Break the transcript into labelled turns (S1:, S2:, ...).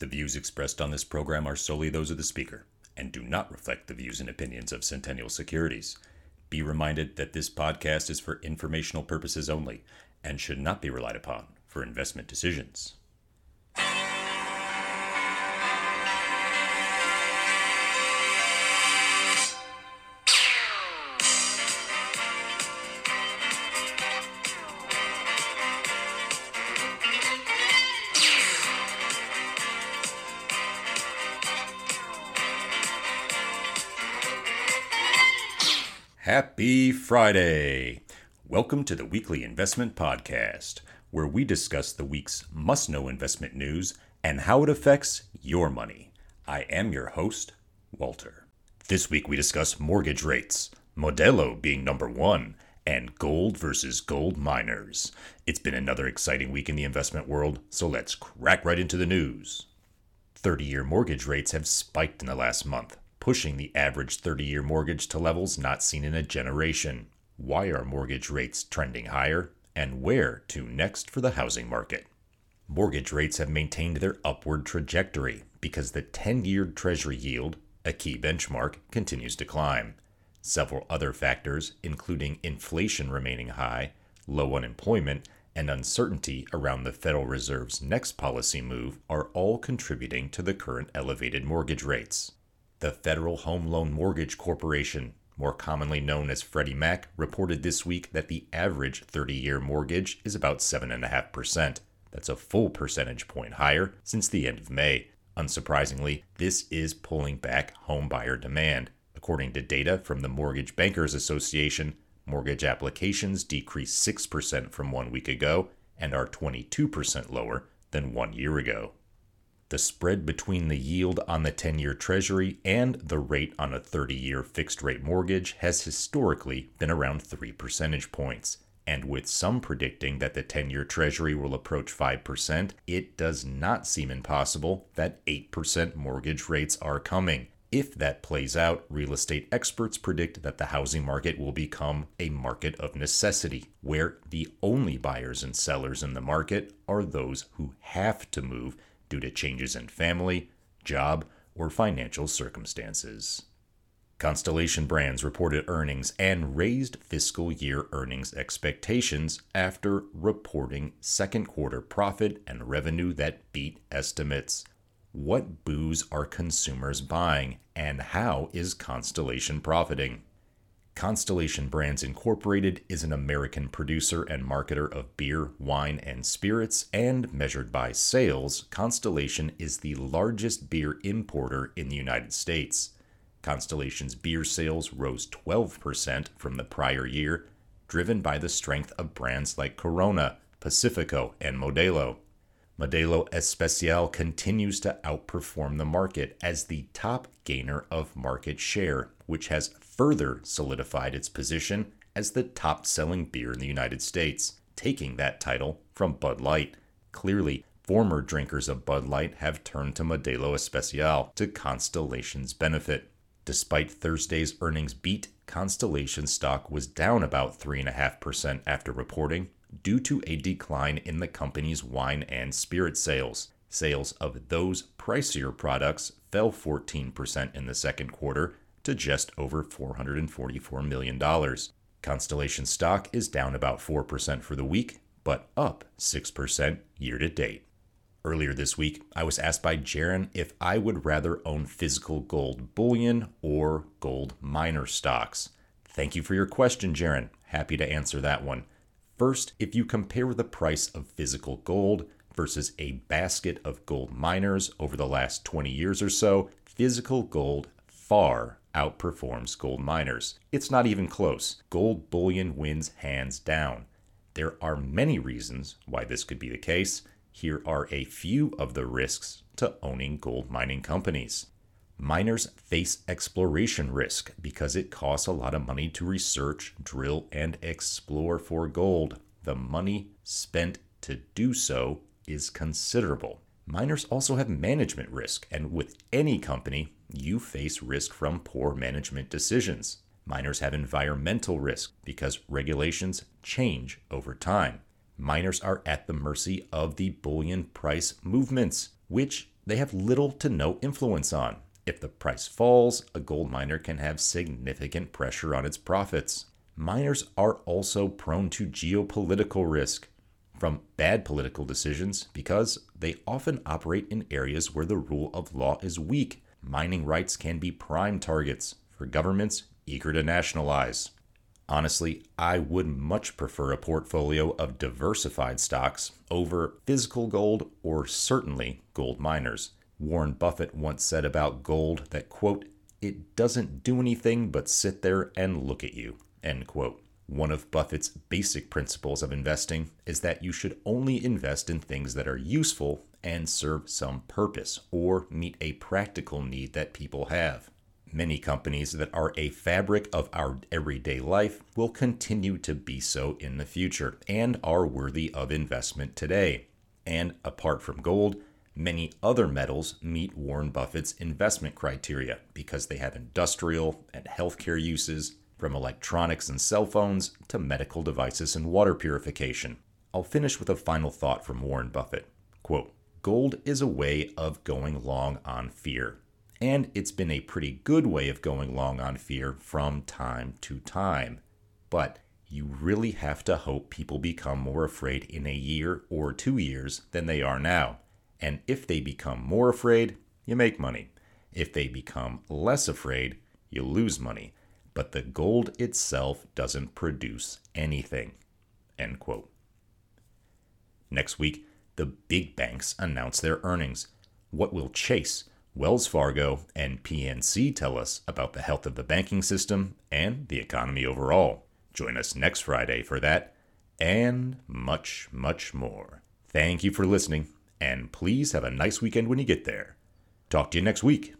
S1: The views expressed on this program are solely those of the speaker and do not reflect the views and opinions of Centennial Securities. Be reminded that this podcast is for informational purposes only and should not be relied upon for investment decisions. Happy Friday! Welcome to the weekly investment podcast, where we discuss the week's must know investment news and how it affects your money. I am your host, Walter. This week we discuss mortgage rates, Modelo being number one, and gold versus gold miners. It's been another exciting week in the investment world, so let's crack right into the news. 30 year mortgage rates have spiked in the last month, pushing the average 30 year mortgage to levels not seen in a generation. Why are mortgage rates trending higher? And where to next for the housing market? Mortgage rates have maintained their upward trajectory because the 10 year Treasury yield, a key benchmark, continues to climb. Several other factors, including inflation remaining high, low unemployment, and uncertainty around the Federal Reserve's next policy move, are all contributing to the current elevated mortgage rates. The Federal Home Loan Mortgage Corporation, more commonly known as Freddie Mac, reported this week that the average 30 year mortgage is about 7.5%. That's a full percentage point higher since the end of May. Unsurprisingly, this is pulling back homebuyer demand. According to data from the Mortgage Bankers Association, mortgage applications decreased 6% from one week ago and are 22% lower than one year ago. The spread between the yield on the 10 year Treasury and the rate on a 30 year fixed rate mortgage has historically been around 3 percentage points. And with some predicting that the 10 year Treasury will approach 5%, it does not seem impossible that 8% mortgage rates are coming. If that plays out, real estate experts predict that the housing market will become a market of necessity, where the only buyers and sellers in the market are those who have to move due to changes in family, job, or financial circumstances. Constellation Brands reported earnings and raised fiscal year earnings expectations after reporting second quarter profit and revenue that beat estimates. What booze are consumers buying, and how is Constellation profiting? Constellation Brands Incorporated is an American producer and marketer of beer, wine, and spirits, and measured by sales, Constellation is the largest beer importer in the United States. Constellation's beer sales rose 12% from the prior year, driven by the strength of brands like Corona, Pacifico, and Modelo. Modelo Especial continues to outperform the market as the top gainer of market share, which has further solidified its position as the top selling beer in the United States, taking that title from Bud Light. Clearly, former drinkers of Bud Light have turned to Modelo Especial to Constellation's benefit. Despite Thursday's earnings beat, Constellation stock was down about 3.5% after reporting due to a decline in the company's wine and spirit sales. Sales of those pricier products fell 14% in the second quarter to just over $444 million. Constellation stock is down about 4% for the week, but up 6% year to date. Earlier this week, I was asked by Jaron if I would rather own physical gold bullion or gold miner stocks. Thank you for your question, Jaron. Happy to answer that one. First, if you compare the price of physical gold versus a basket of gold miners over the last 20 years or so, physical gold far outperforms gold miners. It's not even close. Gold bullion wins hands down. There are many reasons why this could be the case. Here are a few of the risks to owning gold mining companies. Miners face exploration risk because it costs a lot of money to research, drill, and explore for gold. The money spent to do so is considerable. Miners also have management risk, and with any company, you face risk from poor management decisions. Miners have environmental risk because regulations change over time. Miners are at the mercy of the bullion price movements, which they have little to no influence on. If the price falls, a gold miner can have significant pressure on its profits. Miners are also prone to geopolitical risk from bad political decisions because they often operate in areas where the rule of law is weak. Mining rights can be prime targets for governments eager to nationalize. Honestly, I would much prefer a portfolio of diversified stocks over physical gold or certainly gold miners. Warren Buffett once said about gold that, quote, it doesn't do anything but sit there and look at you, end quote. One of Buffett's basic principles of investing is that you should only invest in things that are useful and serve some purpose or meet a practical need that people have. Many companies that are a fabric of our everyday life will continue to be so in the future and are worthy of investment today. And apart from gold, many other metals meet Warren Buffett's investment criteria because they have industrial and healthcare uses, from electronics and cell phones to medical devices and water purification. I'll finish with a final thought from Warren Buffett. Quote, Gold is a way of going long on fear and it's been a pretty good way of going long on fear from time to time. But you really have to hope people become more afraid in a year or two years than they are now. And if they become more afraid, you make money. If they become less afraid, you lose money. But the gold itself doesn't produce anything. End quote. Next week, the big banks announce their earnings. What will Chase, Wells Fargo and PNC tell us about the health of the banking system and the economy overall. Join us next Friday for that and much, much more. Thank you for listening, and please have a nice weekend when you get there. Talk to you next week.